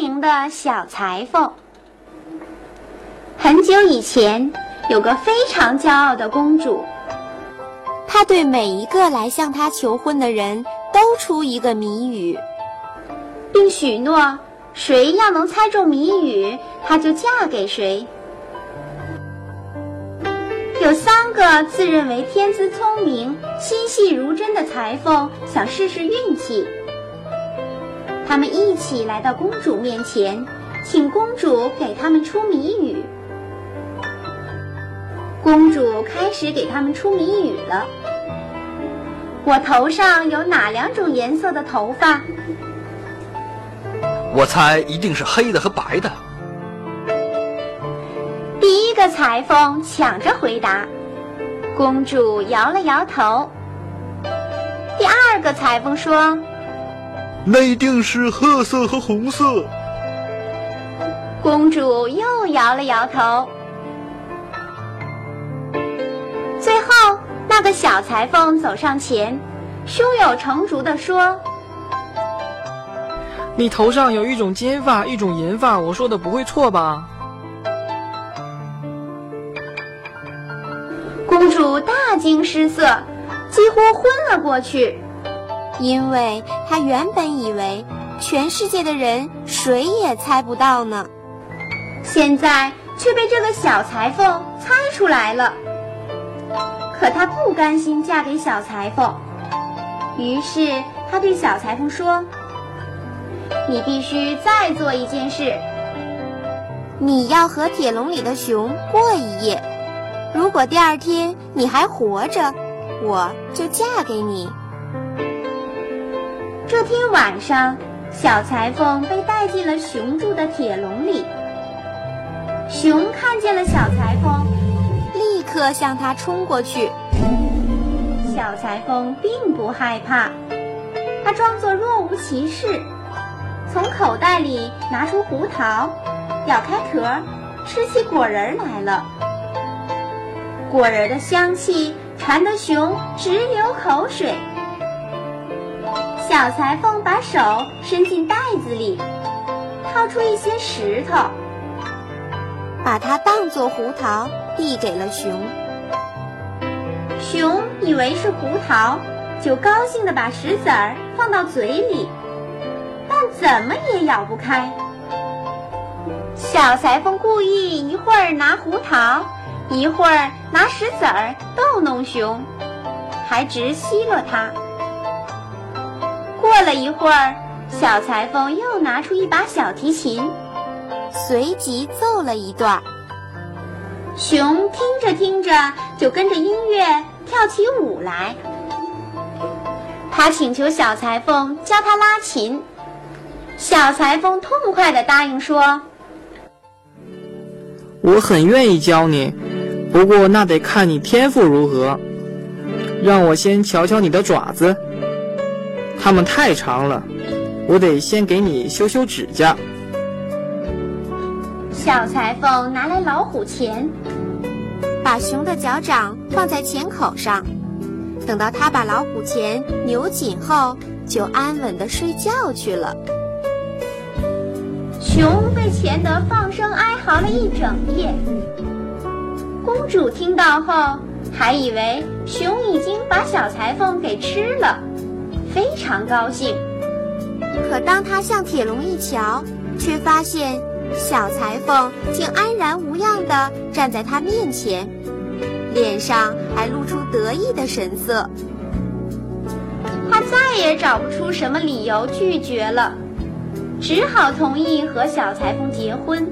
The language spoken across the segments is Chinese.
明的小裁缝。很久以前，有个非常骄傲的公主，她对每一个来向她求婚的人都出一个谜语，并许诺谁要能猜中谜语，她就嫁给谁。有三个自认为天资聪明、心细如针的裁缝想试试运气。他们一起来到公主面前，请公主给他们出谜语。公主开始给他们出谜语了：“我头上有哪两种颜色的头发？”我猜一定是黑的和白的。第一个裁缝抢着回答，公主摇了摇头。第二个裁缝说。那一定是褐色和红色。公主又摇了摇头。最后，那个小裁缝走上前，胸有成竹地说：“你头上有一种金发，一种银发，我说的不会错吧？”公主大惊失色，几乎昏了过去。因为他原本以为全世界的人谁也猜不到呢，现在却被这个小裁缝猜出来了。可他不甘心嫁给小裁缝，于是他对小裁缝说：“你必须再做一件事，你要和铁笼里的熊过一夜。如果第二天你还活着，我就嫁给你。”这天晚上，小裁缝被带进了熊住的铁笼里。熊看见了小裁缝，立刻向他冲过去。小裁缝并不害怕，他装作若无其事，从口袋里拿出胡桃，咬开壳，吃起果仁来了。果仁的香气馋得熊直流口水。小裁缝把手伸进袋子里，掏出一些石头，把它当作胡桃递给了熊。熊以为是胡桃，就高兴地把石子儿放到嘴里，但怎么也咬不开。小裁缝故意一会儿拿胡桃，一会儿拿石子儿逗弄熊，还直奚落它。过了一会儿，小裁缝又拿出一把小提琴，随即奏了一段。熊听着听着，就跟着音乐跳起舞来。他请求小裁缝教他拉琴，小裁缝痛快地答应说：“我很愿意教你，不过那得看你天赋如何。让我先瞧瞧你的爪子。”它们太长了，我得先给你修修指甲。小裁缝拿来老虎钳，把熊的脚掌放在钳口上，等到他把老虎钳扭紧后，就安稳的睡觉去了。熊被钳得放声哀嚎了一整夜。公主听到后，还以为熊已经把小裁缝给吃了。非常高兴，可当他向铁笼一瞧，却发现小裁缝竟安然无恙地站在他面前，脸上还露出得意的神色。他再也找不出什么理由拒绝了，只好同意和小裁缝结婚。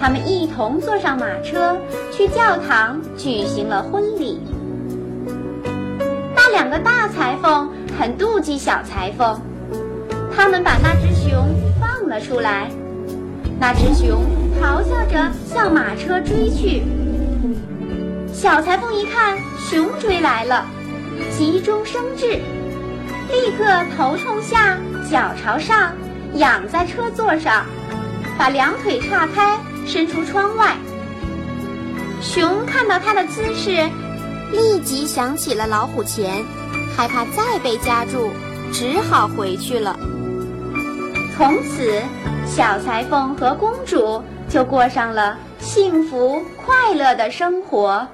他们一同坐上马车，去教堂举行了婚礼。那两个大裁缝。很妒忌小裁缝，他们把那只熊放了出来。那只熊咆哮着向马车追去。小裁缝一看熊追来了，急中生智，立刻头冲下，脚朝上，仰在车座上，把两腿岔开，伸出窗外。熊看到他的姿势，立即想起了老虎钳。害怕再被夹住，只好回去了。从此，小裁缝和公主就过上了幸福快乐的生活。